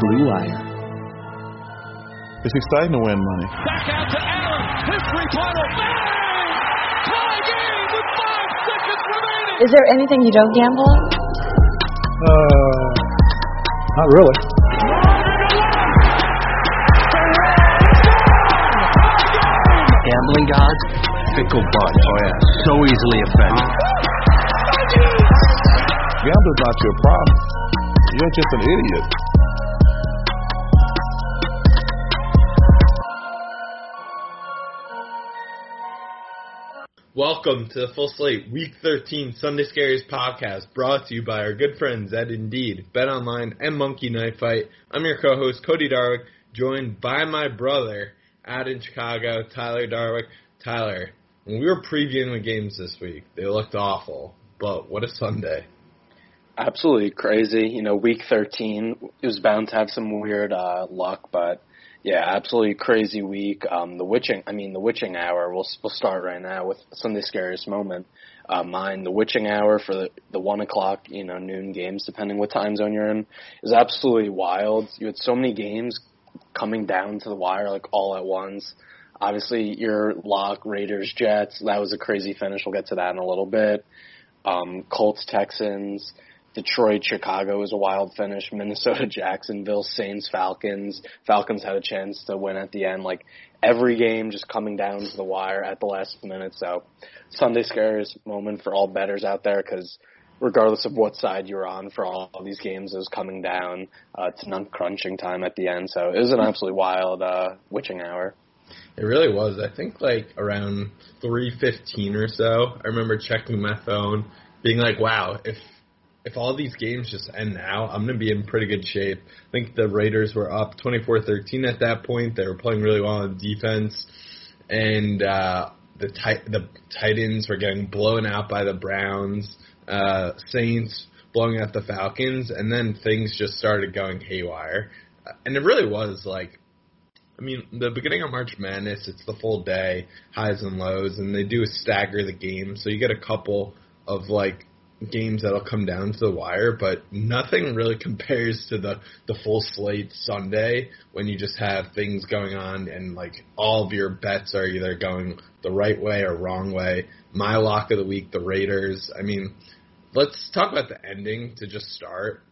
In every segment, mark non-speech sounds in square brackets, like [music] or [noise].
Blue Wire. It's exciting to win money. Back out to Allen. History title. Bang! Tie game with five seconds remaining. Is there anything you don't gamble on? Uh, not really. Gambling gods, fickle bunch. Oh yeah, so easily offended. Gambling's not your problem. You're just an idiot. Welcome to the Full Slate Week 13 Sunday Scaries podcast brought to you by our good friends at Indeed, Bet Online, and Monkey Knife Fight. I'm your co-host Cody Darwick, joined by my brother out in Chicago, Tyler Darwick. Tyler, when we were previewing the games this week, they looked awful, but what a Sunday. Absolutely crazy. You know, week 13, it was bound to have some weird uh, luck, but yeah, absolutely crazy week. Um, the witching, I mean, the witching hour. We'll we'll start right now with Sunday scariest moment. Uh, mine, the witching hour for the, the one o'clock, you know, noon games, depending what time zone you're in, is absolutely wild. You had so many games coming down to the wire like all at once. Obviously, your lock Raiders Jets. That was a crazy finish. We'll get to that in a little bit. Um, Colts Texans. Detroit, Chicago was a wild finish. [laughs] Minnesota, Jacksonville, Saints, Falcons. Falcons had a chance to win at the end. Like every game just coming down to the wire at the last minute. So Sunday scares moment for all betters out there because regardless of what side you're on for all, these games, was coming down uh, to non crunching time at the end. So it was an absolutely wild uh, witching hour. It really was. I think like around 3:15 or so. I remember checking my phone, being like, "Wow, if if all these games just end now, I'm going to be in pretty good shape. I think the Raiders were up 24-13 at that point. They were playing really well on defense, and uh, the tit- the Titans were getting blown out by the Browns. Uh, Saints blowing out the Falcons, and then things just started going haywire. And it really was like, I mean, the beginning of March Madness, it's the full day, highs and lows, and they do stagger the games, so you get a couple of like games that'll come down to the wire, but nothing really compares to the the full slate Sunday when you just have things going on and like all of your bets are either going the right way or wrong way. My lock of the week, the Raiders. I mean, let's talk about the ending to just start.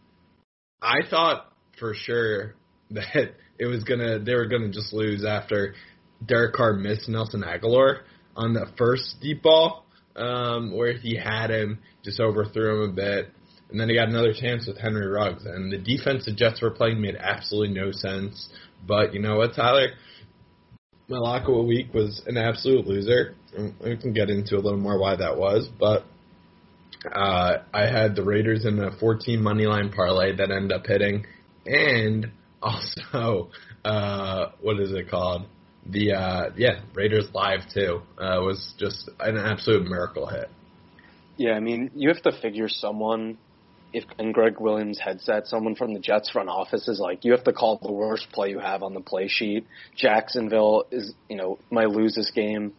I thought for sure [laughs] that it was gonna they were gonna just lose after Derek Carr missed Nelson Agholor on the first deep ball um, where he had him, just overthrew him a bit. And then he got another chance with Henry Ruggs. And the defense the Jets were playing made absolutely no sense. But you know what, Tyler? Lock week was an absolute loser. We can get into a little more why that was. But uh, I had the Raiders in a 14 money line parlay that ended up hitting. And also, uh, what is it called? The uh, yeah Raiders live too uh, was just an absolute miracle hit. Yeah, I mean, you have to figure someone if in Gregg Williams' headset, someone from the Jets front office is like, you have to call the worst play you have on the play sheet. Jacksonville is, you know, might lose this game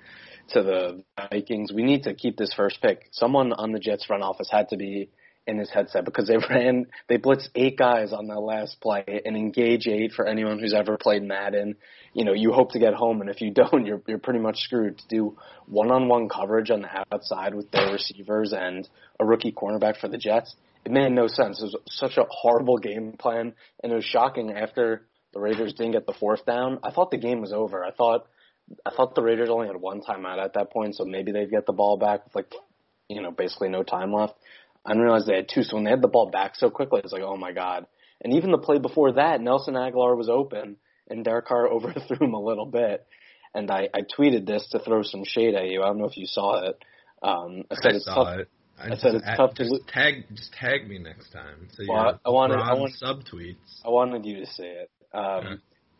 to the Vikings. We need to keep this first pick. Someone on the Jets front office had to be in his headset because they [laughs] ran, they blitzed eight guys on that last play and engage eight for anyone who's ever played Madden. You know, you hope to get home, and if you [laughs] don't, you're you're pretty much screwed. To do one-on-one coverage on the outside with their receivers and a rookie cornerback for the Jets it made no sense. It was such a horrible game plan, and it was shocking after the Raiders didn't get the fourth down. I thought the game was over. I thought I thought the Raiders only had one timeout at that point, so maybe they'd get the ball back with like you know basically no time left. I didn't realize they had two. So when they had the ball back so quickly, it was like, oh my god. And even the play before that, Nelson Agholor was open, and Derek Carr [laughs] overthrew him a little bit. And I, I tweeted this to throw some shade at you. I don't know if you saw it. Um, I said I it's saw tough. it. I, said it's tough to lo- tag just tag me next time. So Well, I wanted- I Ron want- subtweets. I wanted you to say it. Um, Yeah.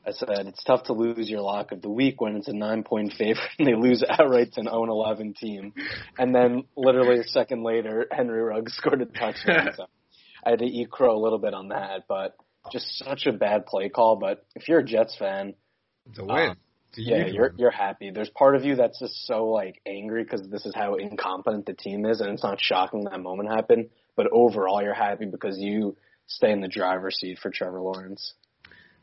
I said it's tough to lose your lock of the week when it's a nine point favorite and they lose outright to an 0 11 team. And then literally a second later, Henry Ruggs [laughs] scored a touchdown. [laughs] so I had to eat crow a little bit on that, but just such a bad play call. But if you're a Jets fan, It's a win. Um, It's a yeah, huge you're you're happy. There's part of you that's just so like angry because this is how incompetent the team is, and it's not shocking that moment happened. But overall, you're happy because you stay in the driver's seat for Trevor Lawrence.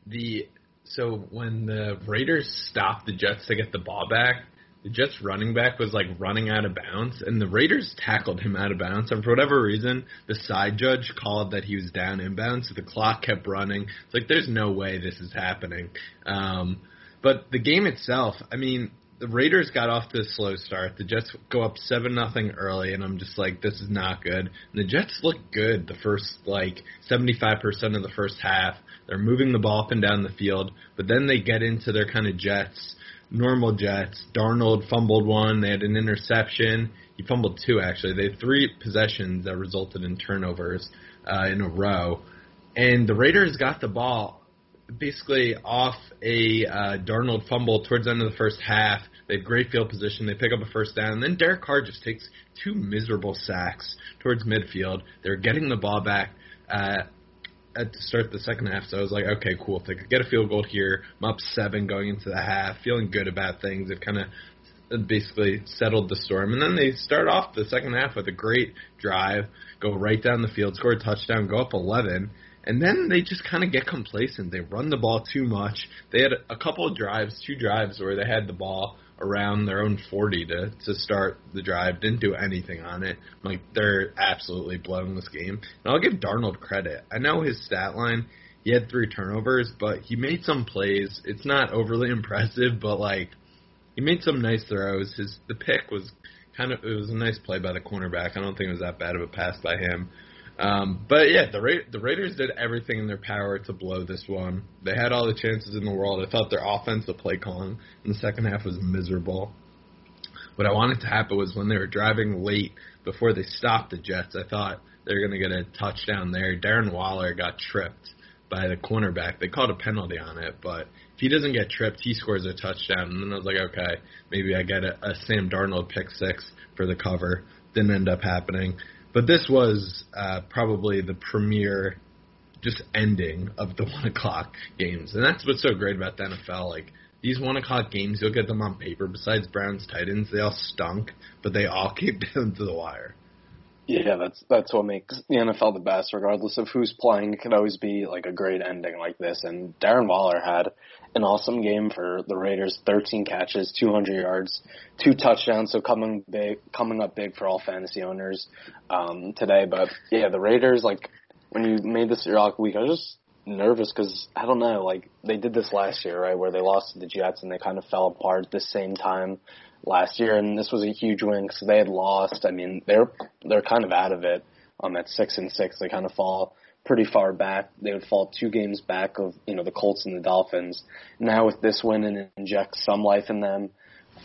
the so when the Raiders stopped the Jets to get the ball back, the Jets running back was like running out of bounds, and the Raiders tackled him out of bounds. And for whatever reason, the side judge called that he was down inbounds, so the clock kept running. It's like there's no way this is happening. Um, but the game itself, I mean, the Raiders got off to a slow start. The Jets go up seven nothing early, and I'm just like, this is not good. And the Jets look good the first like 75% of the first half. They're moving the ball up and down the field, but then they get into their kind of Jets, normal Jets. Darnold fumbled one. They had an interception. He fumbled two actually. They had three possessions that resulted in turnovers uh, in a row, and the Raiders got the ball basically off a uh, Darnold fumble towards the end of the first half. They have great field position. They pick up a first down, and then Derek Carr just takes two miserable sacks towards midfield. They're getting the ball back uh, at to start the second half. So I was like, okay, cool. If they could get a field goal here, I'm up seven going into the half, feeling good about things. They've kind of basically settled the storm. And then they start off the second half with a great drive, go right down the field, score a touchdown, go up 11. And then they just kind of get complacent. They run the ball too much. They had a couple of drives, two drives where they had the ball around their own 40 to to start the drive. Didn't do anything on it. Like they're absolutely blowing this game. And I'll give Darnold credit. I know his stat line. He had three turnovers, but he made some plays. It's not overly [laughs] impressive, but like he made some nice throws. His the pick was kind of it was a nice play by the cornerback. I don't think it was that bad of a pass by him. Um, but yeah, the Ra- the Raiders did everything in their power to blow this one. They had all the chances in the world. I thought their offensive play calling in the second half was miserable. What I wanted to happen was when they were driving late before they stopped the Jets, I thought they were going to get a touchdown there. Darren Waller got tripped by the cornerback. They called a penalty on it, but if he doesn't get tripped, he scores a touchdown. And then I was like, okay, maybe I get a, a Sam Darnold pick six for the cover. Didn't end up happening. But this was uh, probably the premier just ending of the [laughs] one o'clock games, and that's what's so great about the NFL. Like these one o'clock games, you'll get them on paper. Besides Browns Titans, they all stunk, but they all [laughs] came down to the wire. Yeah, that's that's what makes the NFL the best, regardless of who's playing. It could always be like a great ending like this. And Darren Waller had an awesome game for the Raiders: 13 catches, 200 yards, two touchdowns. So coming big, coming up big for all fantasy owners um, today. But yeah, the Raiders like when you made this lock week, I was just nervous because I don't know, like they did this last year, right, where they lost to the Jets and they kind of fell apart at the same time last year, and this was a huge win because they had lost. I mean, they're they're kind of out of it on that six and six. They kind of fall pretty far back. They would fall two games back of you know the Colts and the Dolphins. Now with this win and inject some life in them,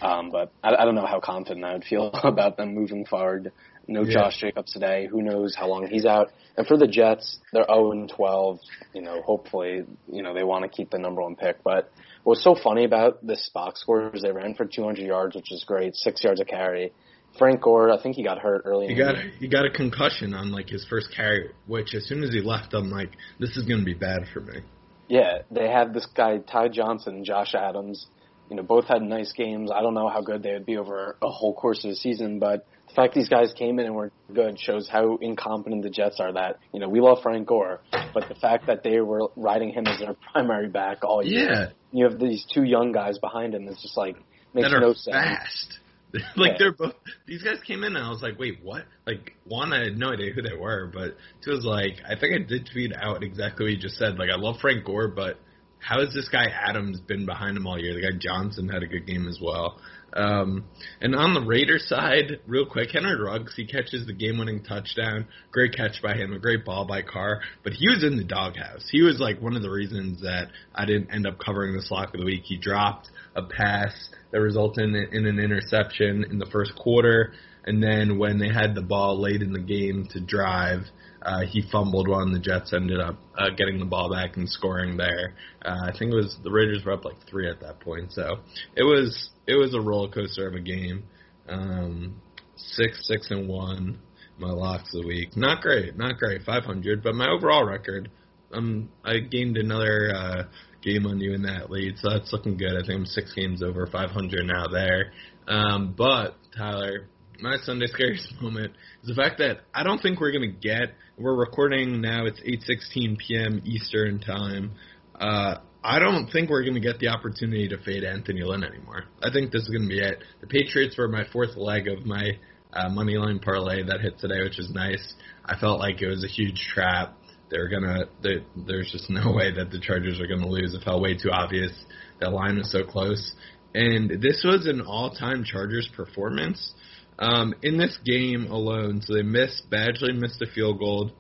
um, but I, I don't know how confident I would feel [laughs] about them moving forward. No Yeah. Josh Jacobs today. Who knows how long he's out? And for the Jets, they're 0 and 12. You know, hopefully, you know they want to keep the number one pick. But What's so funny about this box score is they ran for 200 yards, which is great, six yards a carry. Frank Gore, I think he got hurt early. He got he got a concussion on like his first carry, which as soon as he left, I'm like, this is gonna be bad for me. Yeah, they had this guy Ty Johnson and Josh Adams. You know, both had nice games. I don't know how good they would be over a whole course of the season, but the fact these guys came in and were good shows how incompetent the Jets are. That you know, we love Frank Gore, but the fact that they were riding him as their [laughs] primary back all year, yeah. you have these two young guys behind him. It's just like makes that are no sense. fast. [laughs] like Yeah. they're both these guys came in and I was like, wait, what? Like one, I had no idea who they were, but two was like, I think I did tweet out exactly what you just said. Like I love Frank Gore, but how has this guy Adams been behind him all year? The guy Johnson had a good game as well. Um, and on the Raiders side, real quick, Henry Ruggs, he catches the game-winning touchdown. Great catch by him, a great ball by Carr. But he was in the doghouse. He was like one of the reasons that I didn't end up covering the lock of the week. He dropped a pass that resulted in an interception in the first quarter. And then when they had the ball late in the game to drive, uh, he fumbled one. The Jets ended up uh, getting the ball back and scoring there. Uh, I think it was the Raiders were up like three at that point, so it was it was a roller coaster of a game. Um, six six and one, my locks of the week. Not great, not great. Five hundred, but my overall record, um, I gained another uh, game on you in that lead, so that's looking good. I think I'm six games over 500 now there. Um, but Tyler, my Sunday scariest [laughs] moment is the fact that I don't think we're gonna get. We're recording now. It's 8:16 p.m. Eastern time. Uh, I don't think we're going to get the opportunity to fade Anthony Lynn anymore. I think this is going to be it. The Patriots were my fourth leg of my uh, money line parlay that hit today, which is nice. I felt like it was a huge trap. They're gonna. They, there's just no way that the Chargers are going to lose. It felt way too obvious. That line was so close, and this was an all-time Chargers performance. Um, in this game alone, so they missed. Badgley missed a field goal.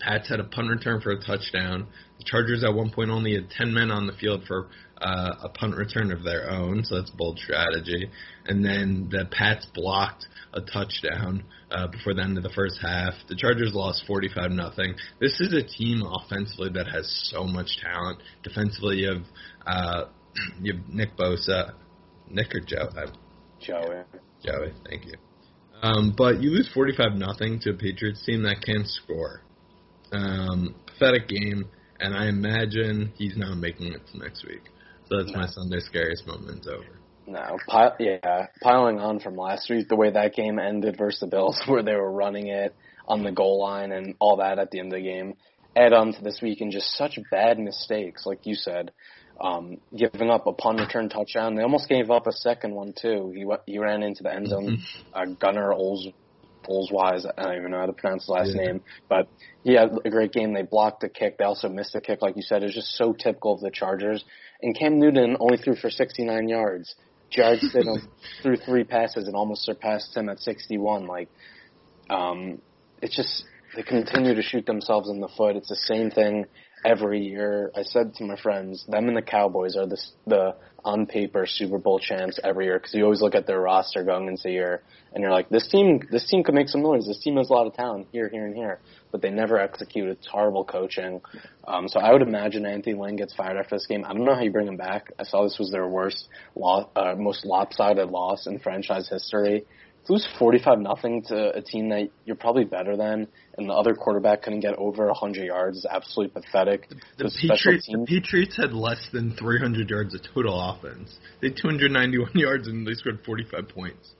Pats had a punt return for a touchdown. The Chargers at one point only had 10 men on the field for uh, a punt return of their own, so that's bold strategy. And then the Pats blocked a touchdown uh, before the end of the first half. The Chargers lost 45 nothing. This is a team offensively that has so much talent. Defensively, you have uh, [clears throat] you have Nick Bosa, Nick or Joe, uh, Joey. Joey, thank you. Um, but you lose 45 nothing to a Patriots team that can score. Um, pathetic game, and I imagine he's not making it to next week. So that's my Sunday scariest moment over. No, pi- yeah, piling on from last week, the way that game ended versus the Bills, [laughs] where they were running it on the goal line and all that at the end of the game. Add on to this week and just such bad mistakes, like you said, um, giving up a punt return touchdown. They almost gave up a second one too. He he ran into the end zone. uh, Gunner Ols Olswise, I don't even know how to pronounce his last Yeah. name, but he had a great game. They blocked the kick. They also missed the kick, like you said. It was just so typical of the Chargers. And Cam Newton only threw for 69 yards. Jarrett [laughs] Stidham threw three passes and almost surpassed him at 61. Like, um, it's just they continue to shoot themselves in the foot. It's the same thing every year. I said to my friends, them and the Cowboys are the the on paper Super Bowl champs every year because you always look at their roster going into the year and you're like, this team, this team could make some noise. This team has a lot of talent here, here, and here, but they never execute. It's horrible coaching. Um, so I would imagine Anthony Lynn gets fired after this game. I don't know how you bring him back. I saw this was their worst, lo- uh, most lopsided loss in franchise history to lose 45 nothing to a team that you're probably better than and the other quarterback couldn't get over 100 yards is absolutely pathetic. The special Patriots, the Patriots had less than 300 yards of total offense. They had 291 [laughs] yards and they scored 45 points.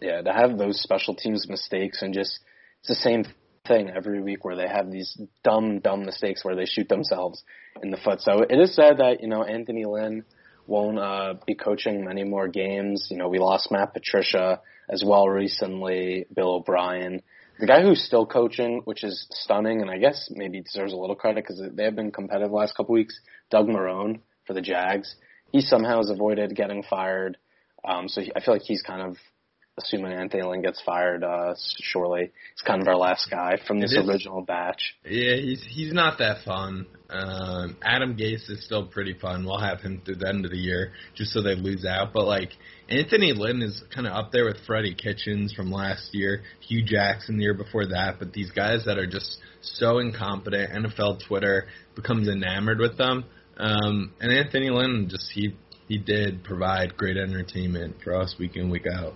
yeah, to have those special teams mistakes and just it's the same thing every week where they have these dumb, dumb mistakes where they shoot themselves in the foot. So it is sad that, you know, Anthony Lynn won't uh, be coaching many more games. You know, we lost Matt Patricia as well recently, Bill O'Brien. The guy who's still coaching, which is stunning, and I guess maybe deserves a little credit because they have been competitive the last couple weeks. Doug Marrone for the Jags. He somehow has avoided getting fired. Um, so he, I feel like he's kind of assuming Anthony Lynn gets fired uh, shortly. He's kind of our last guy from this is. original batch. Yeah, he's he's not that fun. Um, Adam Gase is still pretty fun. We'll have him through the end of the year just so they lose out. But like Anthony Lynn is kind of up there with Freddie Kitchens from last year, Hue Jackson the year before that. But these guys that are just so incompetent, NFL Twitter becomes enamored with them. Um, and Anthony Lynn just he he did provide great entertainment for us week in week out.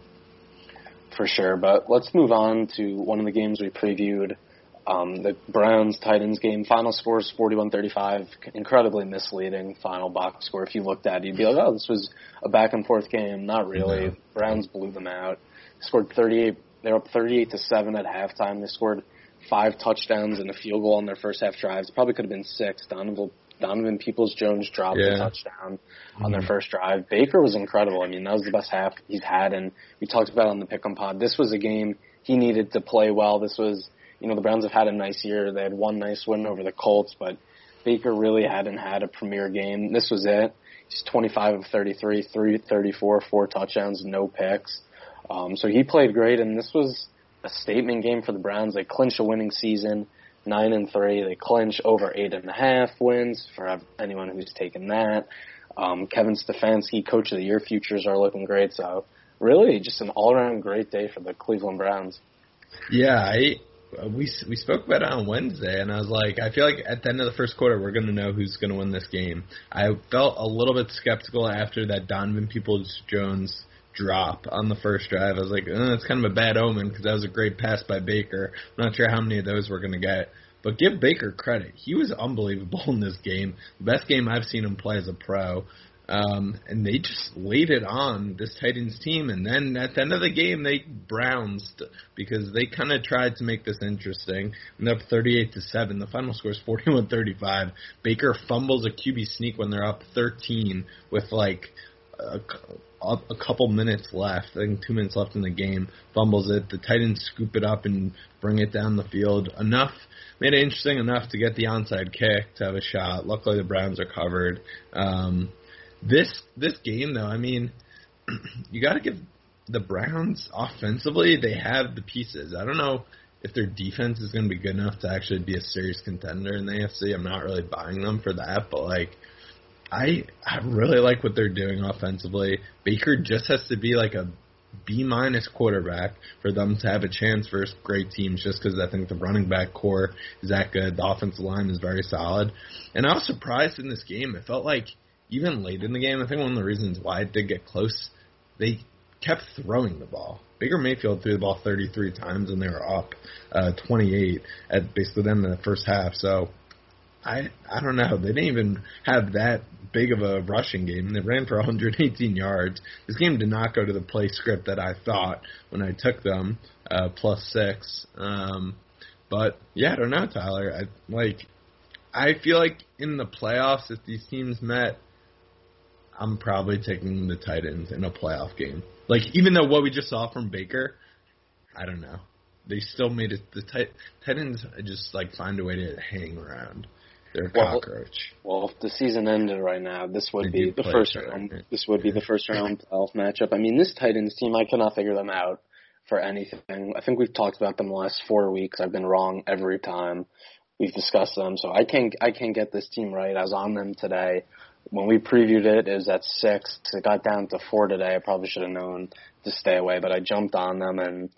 For sure, but let's move on to one of the games we previewed. Um, the Browns Titans game final score is 41-35, incredibly misleading final box score. If you looked at it, you'd be like, oh, this was a back and forth game. Not really. No. Browns blew them out. Scored 38. They were up 38 to seven at halftime. They scored five touchdowns and a field goal on their first half drives. Probably could have been six. Donovan Donovan Peoples Jones dropped yeah. a touchdown mm-hmm. on their mm-hmm. first drive. Baker was incredible. I mean, that was the best half he's had, and we talked about on the pick 'em pod. This was a game he needed to play well. This was, you know, the Browns have had a nice year. They had one nice win over the Colts, but Baker really hadn't had a premier game. This was it. He's 25 of 33, 334, four touchdowns, no picks. Um, so he played great, and this was a statement game for the Browns. They clinched a winning season nine and three. They clinch over eight and a half wins for anyone who's taken that. Um, Kevin Stefanski, coach of the year futures are looking great. So really, just an all around great day for the Cleveland Browns. Yeah, I we we spoke about it on Wednesday, and I was like, I feel like at the end of the first quarter, we're going to know who's going to win this game. I felt a little bit skeptical after that Donovan Peoples Jones drop on the first drive. I was like, oh, that's kind of a bad omen because that was a great pass by Baker. I'm not sure how many of those we're going to get. But give Baker credit. He was unbelievable in this game. Best game I've seen him play as a pro. Um, and they just laid it on this Titans team. And then at the end of the game, they brounced because they kind of tried to make this interesting. And up 38 to seven. The final score is 41-35. Baker fumbles a QB sneak when they're up 13 with like a, a couple minutes left. I think two minutes left in the game. Fumbles it. The Titans scoop it up and bring it down the field enough. Made it interesting enough to get the onside kick to have a shot. Luckily, the Browns are covered. Um, this this game though, I mean, [clears throat] you got to give the Browns offensively. They have the pieces. I don't know if their defense is going to be good enough to actually be a serious contender in the AFC. I'm not really buying them for that, but like I I really like what they're doing offensively. Baker just has to be like a B minus quarterback for them to have a chance versus great teams just because I think the running back corps is that good. The offensive line is very solid. And I was surprised in this game. It felt like even late in the game, I think one of the reasons why it did get close, they kept throwing the ball. Baker Mayfield threw the ball 33 times and they were up uh, 28 at basically the end of the first half. So I I don't know. They didn't even have that big of a rushing game. They ran for [laughs] 118 yards. This game did not go to the play script that I thought when I took them uh, plus six. Um, but yeah, I don't know, Tyler. I like. I feel like in the playoffs, if these teams met, I'm probably taking the Titans in a playoff game. Like even though what we just saw from Baker, I don't know. They still made it. The tit- Titans just like find a way to hang around. They're well, cockroach. Well, if the season ended right now, this would they be the first round. Right. This would be the first round playoff matchup. I mean, this Titans team, I cannot figure them out for anything. I think we've talked about them the last four weeks. I've been wrong every time we've discussed them, so I can't I can't get this team right. I was on them today. When we previewed it, it was at six. It got down to four today. I probably should have known to stay away, but I jumped on them and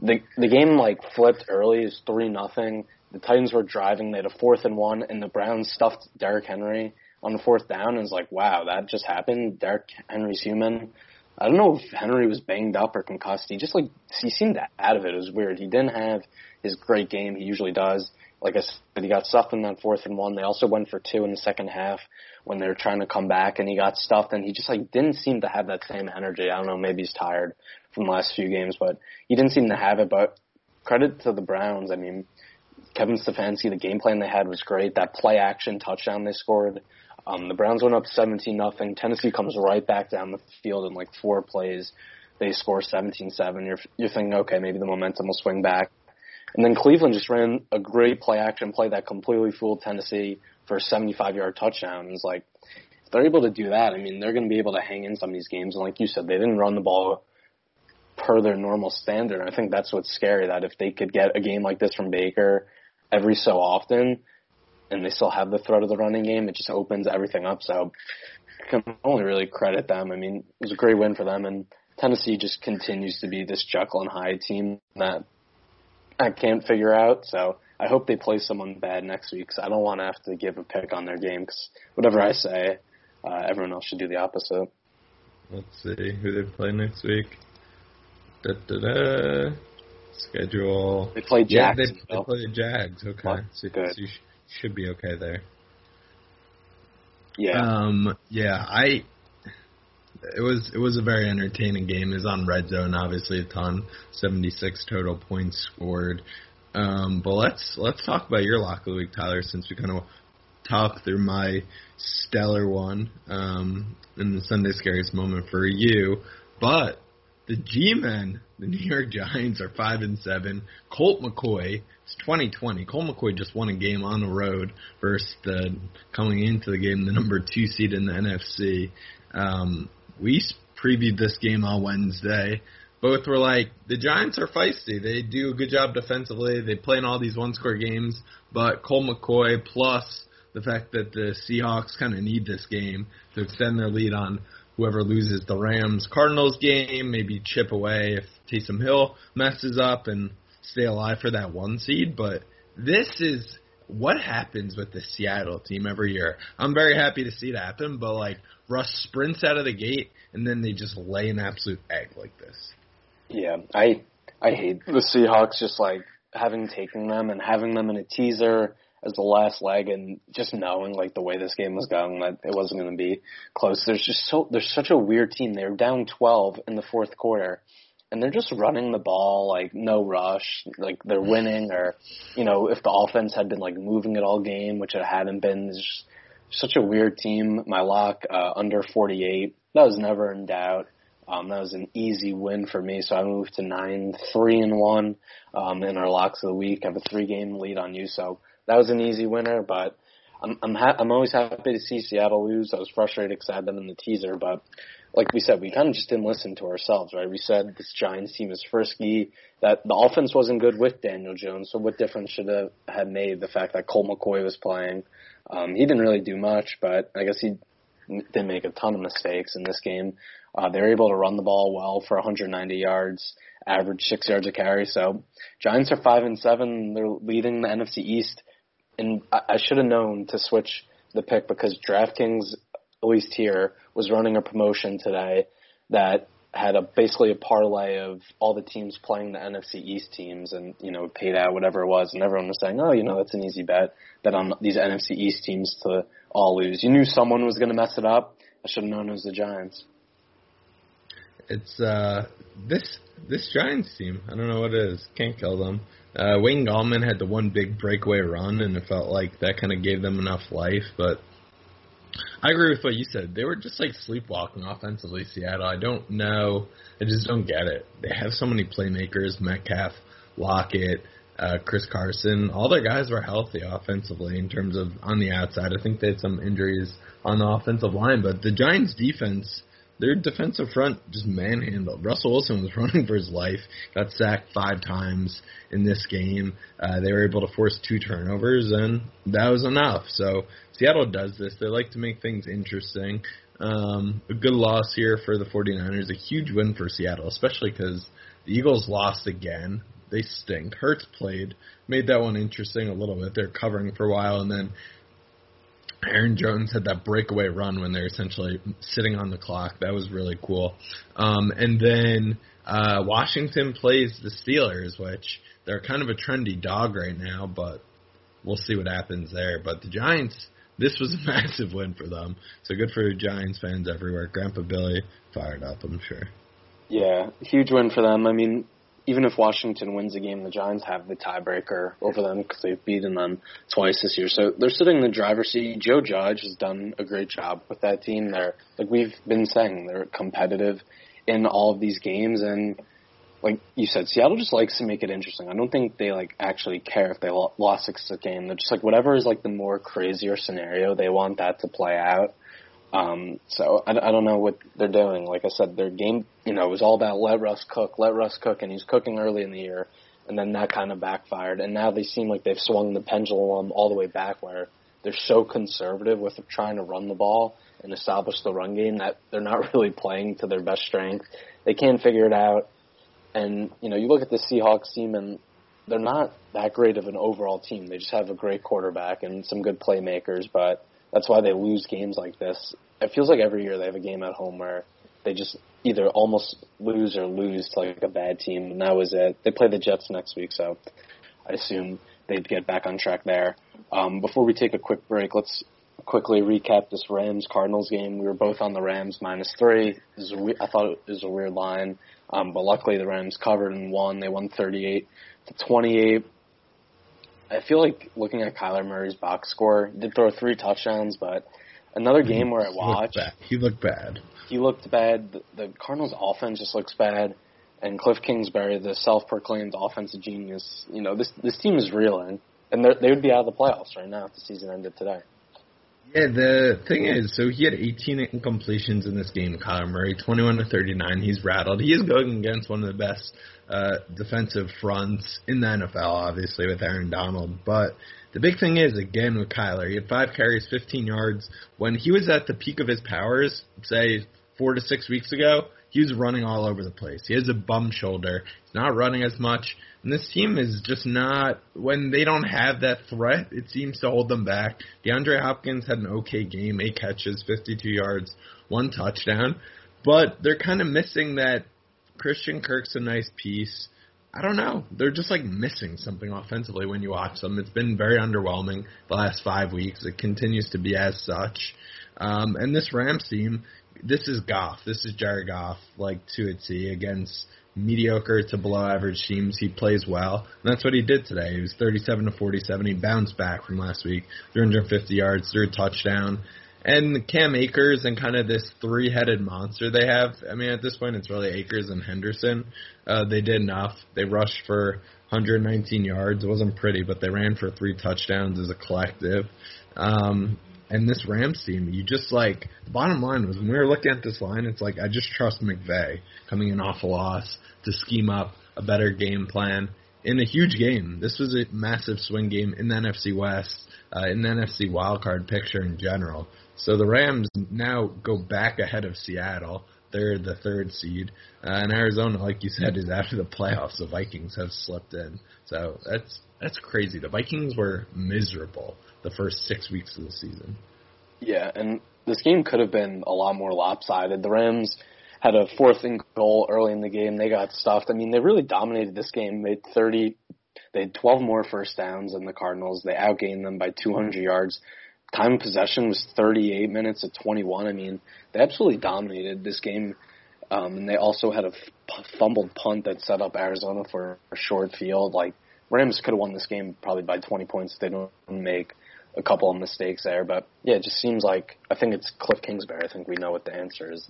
the the game like flipped early. It's three nothing the Titans were driving. They had a fourth and one, and the Browns stuffed Derrick Henry on the fourth down. And it's like, wow, that just happened. Derrick Henry's human. I don't know if Henry was banged up or concussed. He just like he seemed out of it. It was weird. He didn't have his great game he usually does. Like I said, he got stuffed in that fourth and one. They also went for two in the second half when they were trying to come back, and he got stuffed. And he just like didn't seem to have that same energy. I don't know. Maybe he's tired from the last few games, but he didn't seem to have it. But credit to the Browns. I mean, Kevin Stefanski, the game plan they had was great. That play action touchdown they scored. Um, the Browns went up 17 nothing. Tennessee comes right back down the field in like four plays. They score 17-7. You're you're thinking, okay, maybe the momentum will swing back. And then Cleveland just ran a great play action play that completely fooled Tennessee for a 75 yard touchdown. It's like if they're able to do that, I mean, they're going to be able to hang in some of these games. And like you said, they didn't run the ball per their normal standard. I think that's what's scary. That if they could get a game like this from Baker every so often, and they still have the threat of the running game, it just opens everything up. So I can only really credit them. I mean, it was a great win for them, and Tennessee just continues to be this Jekyll and Hyde team that I can't figure out. So I hope they play someone bad next week because I don't want to have to give a pick on their game because whatever I say, uh, everyone else should do the opposite. Let's see who they play next week. Da, da, da. Schedule. They play Yeah, Jags. they, they play the Jags. Okay, so, so you sh- should be okay there. yeah. Um, yeah, I. It was it was a very entertaining game. It was on red zone, obviously a ton, seventy six total points scored. Um, but let's let's talk about your lock of the week, Tyler, since we kind of talked through my stellar one um, in the Sunday scariest moment for you. But the G-men, the New York Giants, are five and seven. Colt McCoy, it's 2020. Colt McCoy just won a game on the road versus the coming into the game the number two seed in the NFC. Um, we previewed this game on Wednesday. Both were like the Giants are feisty. They do a good job defensively. They play in all these one-score games, but Colt McCoy plus the fact that the Seahawks kind of need this game to extend their lead on whoever loses the Rams Cardinals game, maybe chip away if Taysom Hill messes up and stay alive for that one seed. But this is what happens with the Seattle team every year. I'm very happy to see it happen, but like Russ sprints out of the gate and then they just lay an absolute egg like this. Yeah, I I hate the Seahawks just like having taken them and having them in a teaser as the last leg and just knowing like the way this game was going that it wasn't going to be close. There's just so there's such a weird team. They're down 12 in the fourth quarter and they're just running the ball like no rush, like they're winning or you know, if the offense had been like moving it all game, which it hadn't been, it's just such a weird team. My lock uh, under 48. That was never in doubt. Um, that was an easy win for me, so I moved to nine, three and one um, in our locks of the week. I have a three game lead on you, so that was an easy winner. But I'm I'm ha- I'm always happy to see Seattle lose. I was frustrated because I had them in the teaser, but like we said, we kind of just didn't listen to ourselves, right? We said this Giants team is frisky, that the offense wasn't good with Daniel Jones. So what difference should have had made the fact that Colt McCoy was playing? Um, he didn't really do much, but I guess he did make a ton of mistakes in this game. Uh, they were able to run the ball well for 190 yards, average six yards a carry. So Giants are five and seven. They're leading the NFC East, and I, I should have known to switch the pick because DraftKings, at least here, was running a promotion today that had a basically a parlay of all the teams playing the NFC East teams, and you know paid out whatever it was, and everyone was saying, oh, you know that's an easy bet bet on these NFC East teams to all lose. You knew someone was going to mess it up. I should have known it was the Giants. It's uh this this Giants team. I don't know what it is. Can't kill them. Uh, Wayne Gallman had the one big breakaway run, and it felt like that kind of gave them enough life. But I agree with what you said. They were just like sleepwalking offensively. Seattle. I don't know. I just don't get it. They have so many playmakers: Metcalf, Lockett, uh, Chris Carson. All their guys were healthy offensively in terms of on the outside. I think they had some injuries on the offensive line, but the Giants' defense their defensive front just manhandled. Russell Wilson was [laughs] running for his life, got sacked five times in this game. Uh, they were able to force two turnovers, and that was enough. So Seattle does this. They like to make things interesting. Um, a good loss here for the 49ers, a huge win for Seattle, especially because the Eagles lost again. They stink. Hurts played, made that one interesting a little bit. They're covering for a while, and then Aaron Jones had that breakaway run when they're essentially sitting on the clock. That was really cool. Um, and then uh, Washington plays the Steelers, which they're kind of a trendy dog right now, but we'll see what happens there. But the Giants, this was a [laughs] massive win for them. So good for Giants fans everywhere. Grandpa Billy fired up, I'm sure. Yeah, huge win for them. I mean, even if Washington wins a game, the Giants have the tiebreaker over them because they've beaten them um, twice this year. So they're sitting in the driver's seat. Joe Judge has done a great job with that team. They're like we've been saying, they're competitive in all of these games, and like you said, Seattle just likes to make it interesting. I don't think they like actually care if they lo- lost a game. They're just like whatever is like the more crazier scenario, they want that to play out. Um, so I, I don't know what they're doing. Like I said, their game, you know, was all about let Russ cook, let Russ cook, and he's cooking early in the year, and then that kind of backfired. And now they seem like they've swung the pendulum all the way back, where they're so conservative with trying to run the ball and establish the run game that they're not [laughs] really playing to their best strength. They can't figure it out. And you know, you look at the Seahawks team, and they're not that great of an overall team. They just have a great quarterback and some good playmakers, but that's why they lose games like this. It feels like every year they have a game at home where they just either almost lose or lose to like a bad team, and that was it. They play the Jets next week, so I assume they'd get back on track there. Um, before we take a quick break, let's quickly recap this Rams Cardinals game. We were both on the Rams minus three. I thought it was a weird line, um, but luckily the Rams covered and won. They won 38 to 28. I feel like looking at Kyler Murray's box score, he did throw three touchdowns, but another game where I watched, he looked bad. He looked bad. He looked bad. The, the Cardinals' offense just looks bad. And Cliff Kingsbury, the self-proclaimed offensive genius, you know this this team is reeling, and they would be out of the playoffs right now if the season ended today. Yeah, the thing is, so he had 18 incompletions in this game, Kyler Murray, 21 to 39. He's rattled. He is going against one of the best uh, defensive fronts in the NFL, obviously, with Aaron Donald. But the big thing is, again, with Kyler, he had five carries, 15 yards. When he was at the peak of his powers, say four to six weeks ago, he was running all over the place. He has a bum shoulder. He's not running as much. And this team is just not, when they don't have that threat, it seems to hold them back. DeAndre Hopkins had an okay game, eight catches, 52 yards, one touchdown. But they're kind of missing that Christian Kirk's a nice piece. I don't know. They're just like missing something offensively when you watch them. It's been very underwhelming the last five weeks. It continues to be as such. Um, and this Rams team, this is Goff. This is Jared Goff, like to a T against mediocre to below average teams. He plays well, and that's what he did today. He was 37 to 47. He bounced back from last week, 350 yards, threw a touchdown. And Cam Akers and kind of this three-headed monster they have. I mean, at this point, it's really Akers and Henderson. Uh, they did enough. They rushed for 119 yards. It wasn't pretty, but they ran for three touchdowns as a collective. Um, and this Rams team, you just like the bottom line was when we were looking at this line, it's like I just trust McVay coming in off a loss to scheme up a better game plan in a huge game. This was a massive swing game in the NFC West, uh, in the NFC wildcard picture in general. So the Rams now go back ahead of Seattle. They're the third seed, uh, and Arizona, like you said, is out of the playoffs. The Vikings have slipped in, so that's that's crazy. The Vikings were miserable the first six weeks of the season. Yeah, and this game could have been a lot more lopsided. The Rams had a fourth and goal early in the game. They got stuffed. I mean, they really dominated this game. Had 30, they had 12 more first downs than the Cardinals. They outgained them by 200 yards. Time of possession was 38 minutes to 21. I mean, they absolutely dominated this game. Um, and they also had a f- fumbled punt that set up Arizona for a short field. Like Rams could have won this game probably by 20 points if they don't make a couple of mistakes there. But yeah, it just seems like I think it's Cliff Kingsbury. I think we know what the answer is.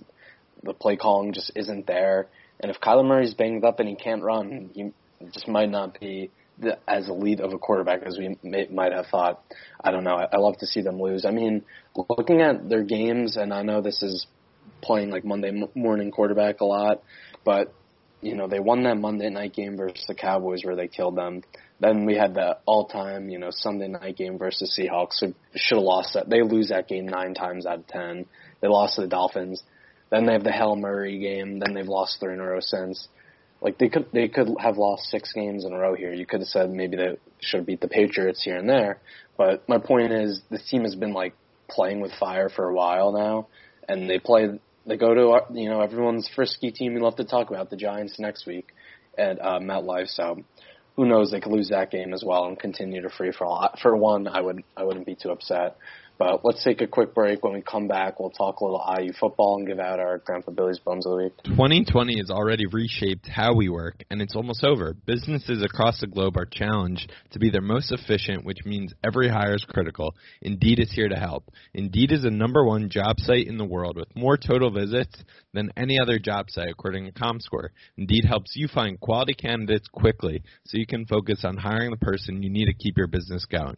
The play calling just isn't there, and if Kyler Murray's banged up and he can't run, he just might not be the, as elite of a quarterback as we may, might have thought. I don't know. I, I love to see them lose. I mean, looking at their games, and I know this is playing like Monday morning quarterback a lot, but you know they won that Monday night game versus the Cowboys where they killed them. Then we had the all-time, you know, Sunday night game versus Seahawks. Should have lost that. They lose that game nine times out of ten. They lost to the Dolphins. Then they have the Hail Murray game. Then they've lost three in a row since. Like they could they could have lost six games in a row here. You could have said maybe they should have beat the Patriots here and there. But my point is this team has been like playing with fire for a while now, and they play. They go to our, you know everyone's frisky team we love to talk about the Giants next week at uh, MetLife. So who knows? They could lose that game as well and continue to free for all. For one, I would I wouldn't be too upset. But let's take a quick break. When we come back, we'll talk a little IU football and give out our Grandpa Billy's Bums of the Week. 2020 has already reshaped how we work, and it's almost over. Businesses across the globe are challenged to be their most efficient, which means every hire is critical. Indeed is here to help. Indeed is the number one job site in the world with more total visits than any other job site, according to ComScore. Indeed helps you find quality candidates quickly so you can focus on hiring the person you need to keep your business going.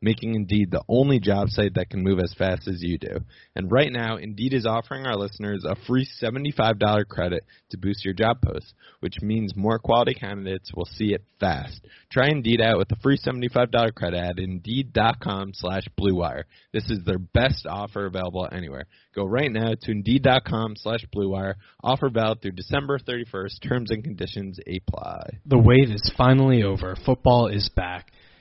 Making Indeed the only job site that can move as fast as you do. And right now, Indeed is offering our listeners a free $75 credit to boost your job post, which means more quality candidates will see it fast. Try Indeed out with a free $75 credit at Indeed.com slash BlueWire. This is their best offer available anywhere. Go right now to Indeed.com slash BlueWire. Offer valid through December 31st. Terms and conditions apply. The wait is finally over. Football is back.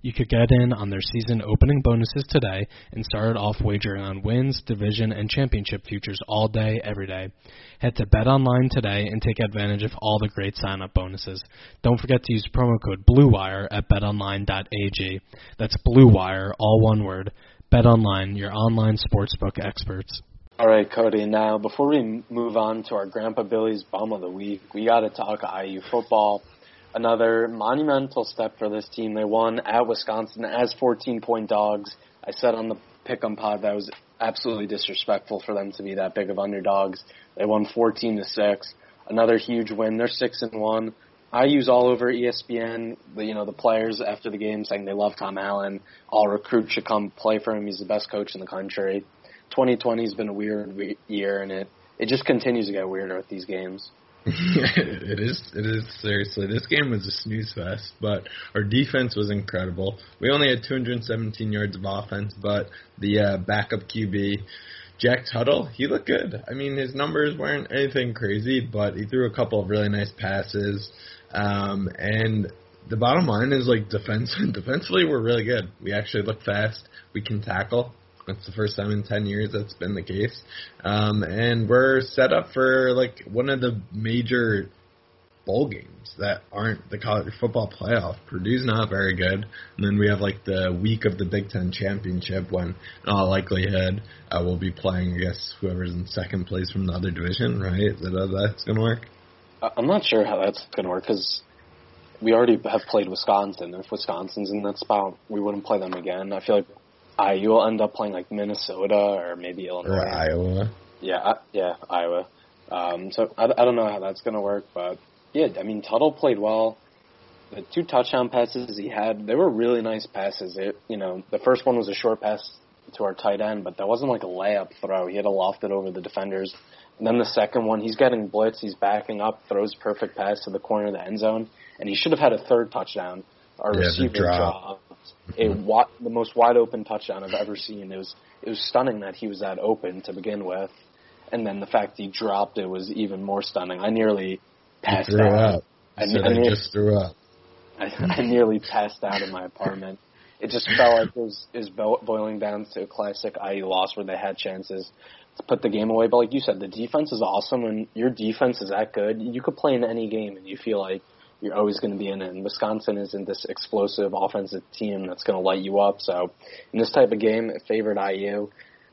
You could get in on their season opening bonuses today and start off wagering on wins, division, and championship futures all day, every day. Head to BetOnline today and take advantage of all the great sign-up bonuses. Don't forget to use promo code BLUEWIRE at betonline.ag. That's BLUEWIRE, all one word. BetOnline, your online sportsbook experts. All right, Cody. Now, before we move on to our Grandpa Billy's bum of the week, we got to talk IU football another monumental step for this team. They won at Wisconsin as 14 point dogs. I said on the pick'em pod that was absolutely disrespectful for them to be that big of underdogs. They won 14 to six. Another huge win. They're six and one. IU's all over ESPN. The, you know the players after the game saying they love Tom Allen. All recruits should come play for him. He's the best coach in the country. 2020 has been a weird year, and it it just continues to get weirder with these games. [laughs] it is. It is seriously. This game was a snooze fest, but our defense was incredible. We only had 217 yards of offense, but the uh, backup QB, Jack Tuttle, he looked good. I mean, his numbers weren't anything crazy, but he threw a couple of really nice passes. Um, and the bottom line is like defense. [laughs] Defensively, we're really good. We actually look fast. We can tackle. That's the first time in 10 years that's been the case. Um, and we're set up for like one of the major bowl games that aren't the college football playoff. Purdue's not very good, and then we have like the week of the Big Ten championship when, in all likelihood, uh, we'll be playing. I guess whoever's in second place from the other division, right? That how that's gonna work? I'm not sure how that's gonna work because we already have played Wisconsin. If Wisconsin's in that spot, we wouldn't play them again. I feel like uh, you will end up playing like Minnesota or maybe Illinois or Iowa. Yeah, uh, yeah, Iowa. Um, so I, I don't know how that's going to work, but yeah, I mean Tuttle played well. The two touchdown passes he had, they were really nice passes. It, you know, the first one was a short pass to our tight end, but that wasn't like a layup throw. He had to loft it over the defenders. And then the second one, he's getting blitz, he's backing up, throws perfect pass to the corner of the end zone, and he should have had a third touchdown. Our yeah, receiver drop. dropped a wa- the most wide open touchdown I've ever seen. It was it was stunning that he was that open to begin with, and then the fact he dropped it was even more stunning. I nearly passed threw out. up. I, I I nearly, just threw up. I, I nearly passed out in my apartment. It just felt like it was, it was boiling down to a classic IU loss where they had chances to put the game away. But like you said, the defense is awesome. and your defense is that good, you could play in any game and you feel like you're always going to be in it. And Wisconsin isn't this explosive offensive team that's going to light you up. So in this type of game, it favored IU.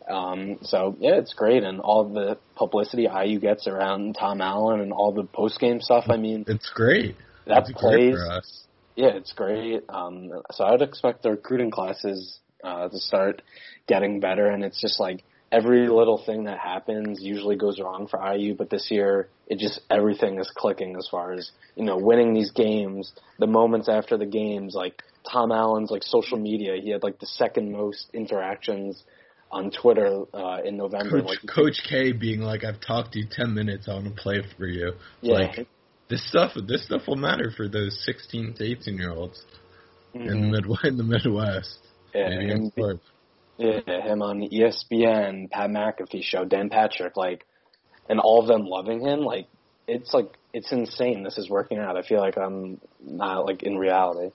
Um, so yeah, it's great, and all the publicity IU gets around Tom Allen and all the post game stuff. I mean, It's great. that It's plays. great for us. Yeah, it's great. Um, so I'd expect the recruiting classes uh, to start getting better, and it's just like every little thing that happens usually goes wrong for IU, but this year it just everything is clicking as far as you know winning these games, the moments after the games, like Tom Allen's like social media, he had like the second most interactions on Twitter uh, in November. Coach, like, Coach K being like, "I've talked to you ten minutes. I want to play for you." Yeah. Like this stuff. This stuff will matter for those sixteen to eighteen year olds in the mid in the Midwest. Yeah, and- sports. Yeah, him on ESPN, Pat McAfee show, Dan Patrick, like, and all of them loving him. Like, it's like it's insane. This is working out. I feel like I'm not like in reality.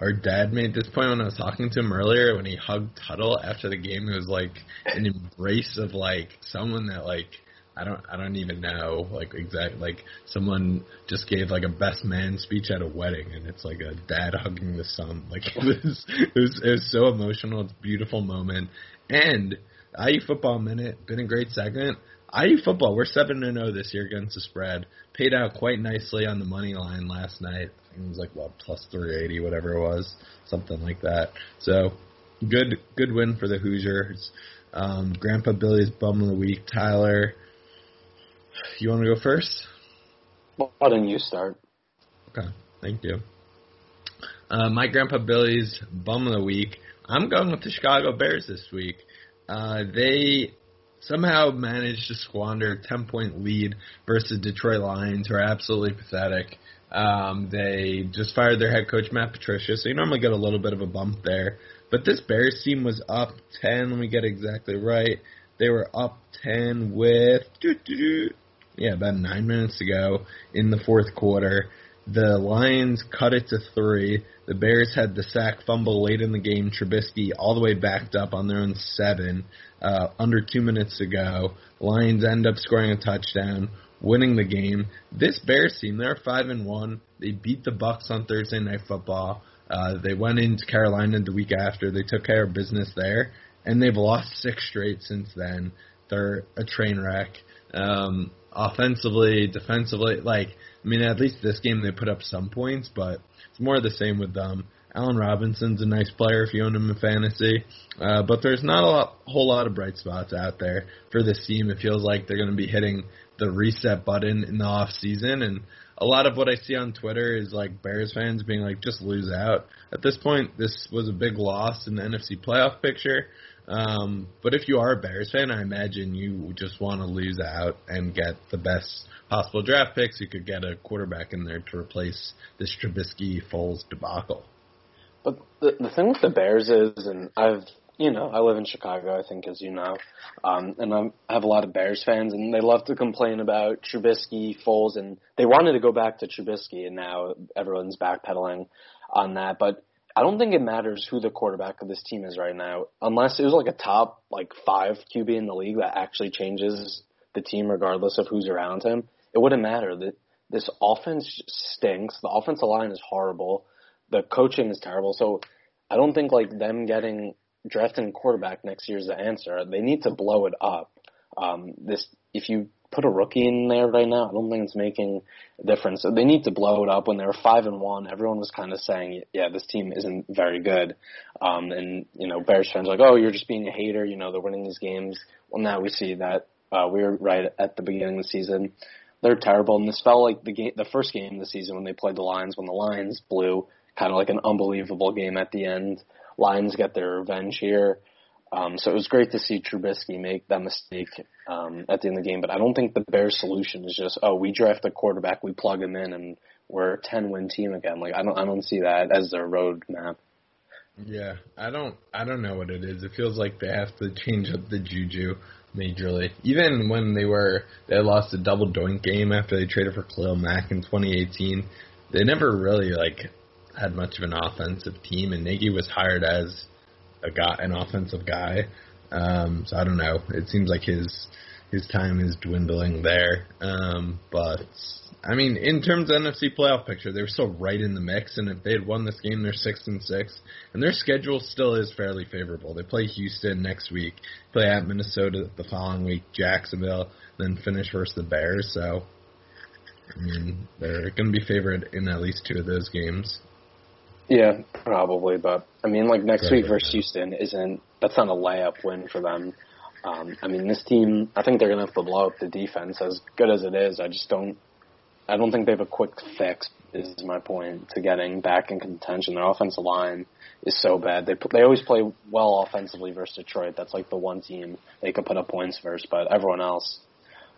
Our dad made this point when I was talking to him earlier when he hugged Tuttle after the game. It was like an embrace of like someone that like I don't I don't even know like exact like someone just gave like a best man speech at a wedding and it's like a dad hugging the son. [laughs] Like it was it was it was so emotional. It's a beautiful moment. And IU football minute been a great segment. IU football we're seven and zero this year against the spread. Paid out quite nicely on the money line last night. It was like what plus 380, whatever it was, something like that. So good good win for the Hoosiers. Um, Grandpa Billy's bum of the week. Tyler, you want to go first? Why don't you start? Okay, thank you. Uh, my Grandpa Billy's bum of the week. I'm going with the Chicago Bears this week. Uh, they somehow managed to squander a 10 point lead versus Detroit Lions, who are absolutely pathetic. Um, they just fired their head coach, Matt Patricia, so you normally get a little bit of a bump there. But this Bears team was up 10, let me get exactly right. They were up 10 with, yeah, about nine minutes ago in the fourth quarter. The Lions cut it to three. The Bears had the sack fumble late in the game. Trubisky all the way backed up on their own seven, uh, under two minutes to go. Lions end up scoring a touchdown, winning the game. This Bears team, they're five and one. They beat the Bucs on Thursday Night Football. Uh, they went into Carolina the week after. They took care of business there, and they've lost six straight since then. They're a train wreck. Um, offensively, defensively, like I mean, at least this game they put up some points, but it's more of the same with them. Allen Robinson's a nice player if you own him in fantasy, uh, but there's not a lot, whole lot of bright spots out there for this team. It feels like they're going to be hitting the reset button in the off season, and a lot of what I see on Twitter is like Bears fans being like, just lose out. At this point, this was a big loss in the NFC playoff picture. Um, but if you are a Bears fan, I imagine you just want to lose out and get the best possible draft picks. You could get a quarterback in there to replace this Trubisky Foles debacle. But the the thing with the Bears is, and I've you know I live in Chicago, I think as you know, um, and I'm, I have a lot of Bears fans, and they love to complain about Trubisky, Foles, and they wanted to go back to Trubisky, and now everyone's backpedaling on that, but. I don't think it matters who the quarterback of this team is right now, unless it was like a top like five QB in the league that actually changes the team regardless of who's around him. It wouldn't matter. that this offense stinks. The offensive line is horrible. The coaching is terrible. So I don't think like them getting drafting quarterback next year is the answer. They need to blow it up. Um, this if you put a rookie in there right now, I don't think it's making a difference. So they need to blow it up. When they were five and one, everyone was kind of saying, "Yeah, this team isn't very good." Um, and you know, Bears fans are like, "Oh, you're just being a hater." You know, they're winning these games. Well, now we see that uh, we were right at the beginning of the season. They're terrible, and this felt like the game, the first game of the season when they played the Lions, when the Lions blew, kind of like an unbelievable game at the end. Lions get their revenge here. Um, so it was great to see Trubisky make that mistake um, at the end of the game. But I don't think the Bears' solution is just, oh, we draft a quarterback, we plug him in, and we're a ten win team again. Like I don't, I don't see that as their roadmap. Yeah, I don't, I don't know what it is. It feels like they have to change up the juju majorly. Even when they were, they lost a double doink game after they traded for Khalil Mack in 2018. They never really like had much of an offensive team, and Nagy was hired as a guy, an offensive guy. Um, so I don't know. It seems like his his time is dwindling there. Um, but I mean, in terms of NFC playoff picture, they were still right in the mix, and if they had won this game, they're six and six, and their schedule still is fairly favorable. They play Houston next week, play at Minnesota the following week, Jacksonville, then finish versus the Bears. So, I mean, they're going to be favored in at least two of those games. Yeah, probably, but I mean, like next week versus Houston isn't that's not a layup win for them. Um, I mean, this team, I think they're going to have to blow up the defense as good as it is. I just don't I don't think they have a quick fix. Is my point to getting back in contention. Their offensive line is so bad. They they always play well offensively versus Detroit. That's like the one team they could put up points versus, but everyone else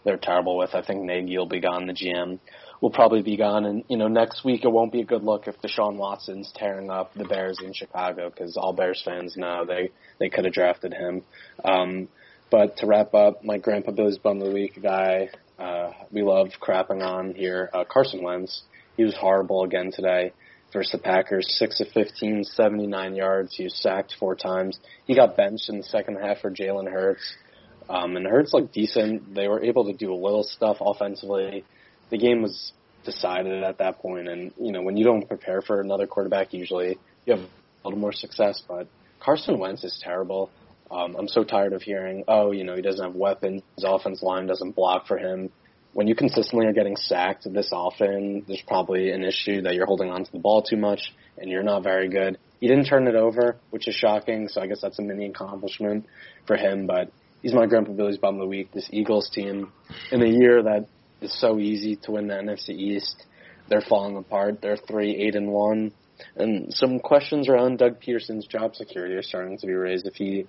they're terrible with. I think Nagy will be gone. The GM will probably be gone, and you know next week it won't be a good look if Deshaun Watson's tearing up the Bears in Chicago because all Bears fans know they they could have drafted him. Um, but to wrap up, my grandpa Billy's bum of the week guy uh, we love crapping on here. Uh, Carson Wentz, he was horrible again today versus the Packers. 6 of 15, 79 yards. He was sacked four times. He got benched in the second half for Jalen Hurts. Um, and Hurts looked decent. They were able to do a little stuff offensively. The game was decided at that point, and you know when you don't prepare for another quarterback, usually you have a little more success. But Carson Wentz is terrible. Um, I'm so tired of hearing, oh, you know, he doesn't have weapons. His offense line doesn't block for him. when you consistently are getting sacked this often, there's probably an issue that you're holding on to the ball too much and you're not very good. He didn't turn it over, which is shocking, so I guess that's a mini accomplishment for him, but he's my Grandpa Billy's bum of the week. This Eagles team, in a year that is so easy to win the NFC East, they're falling apart. They're three, eight, and one, and some questions around Doug Pederson's job security are starting to be raised. If he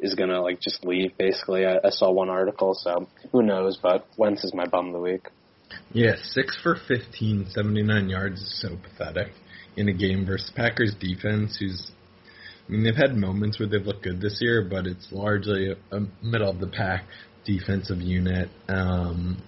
is gonna like just leave. Basically, I, I saw one article, so who knows? But Wentz is my bum of the week. Yeah, six for 15, 79 yards is so pathetic in a game versus Packers defense, who's I mean they've had moments where they've looked good this year, but it's largely a, a middle of the pack defensive unit. Um,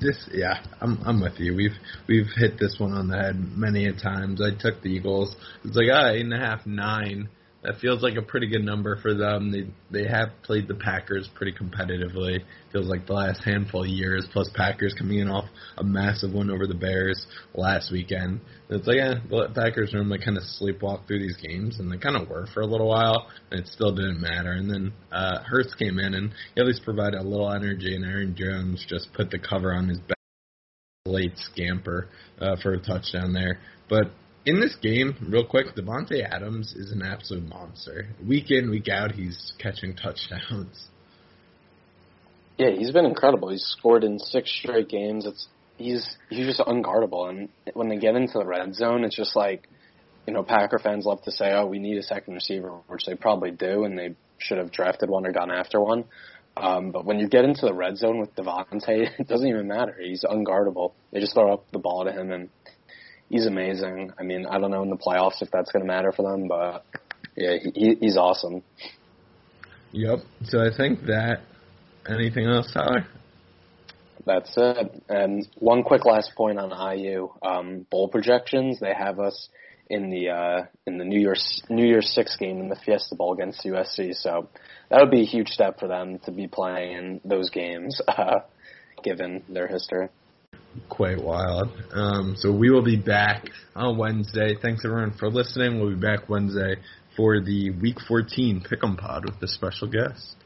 this, yeah, I'm I'm with you. We've we've hit this one on the head many a times. I took the Eagles. It's like ah, eight and a half, nine that feels like a pretty good number for them. They they have played the Packers pretty competitively. Feels like the last handful of years, plus Packers coming in off a massive win over the Bears last weekend. It's like yeah, the Packers normally kind of sleepwalk through these games, and they kind of were for a little while, and it still didn't matter. And then uh, Hurts came in and he at least provided a little energy, and Aaron Jones just put the cover on his back late scamper uh, for a touchdown there. But in this game, real quick, Davante Adams is an absolute monster. Week in, week out, he's catching touchdowns. [laughs] Yeah, he's been incredible. He's scored in six straight games. It's he's he's just unguardable, and when they get into the red zone, it's just like you know Packer fans love to say, "Oh, we need a second receiver," which they probably do, and they should have drafted one or gone after one. Um, but when you get into the red zone with Davante, [laughs] it doesn't even matter. He's unguardable. They just throw up the ball to him, and he's amazing. I mean, I don't know in the playoffs if that's going to matter for them, but yeah, he, he's awesome. Yep. So I think that. Anything else, Tyler? That's it. And one quick last point on IU um, bowl projections. They have us in the uh, in the New Year's New Year's Six game in the Fiesta Bowl against USC. So that would be a huge step for them to be playing in those games, [laughs] uh, given their history quite wild. Um, so we will be back on Wednesday. Thanks everyone for listening. We'll be back Wednesday for the Week 14 Pick'em Pod with a special guest.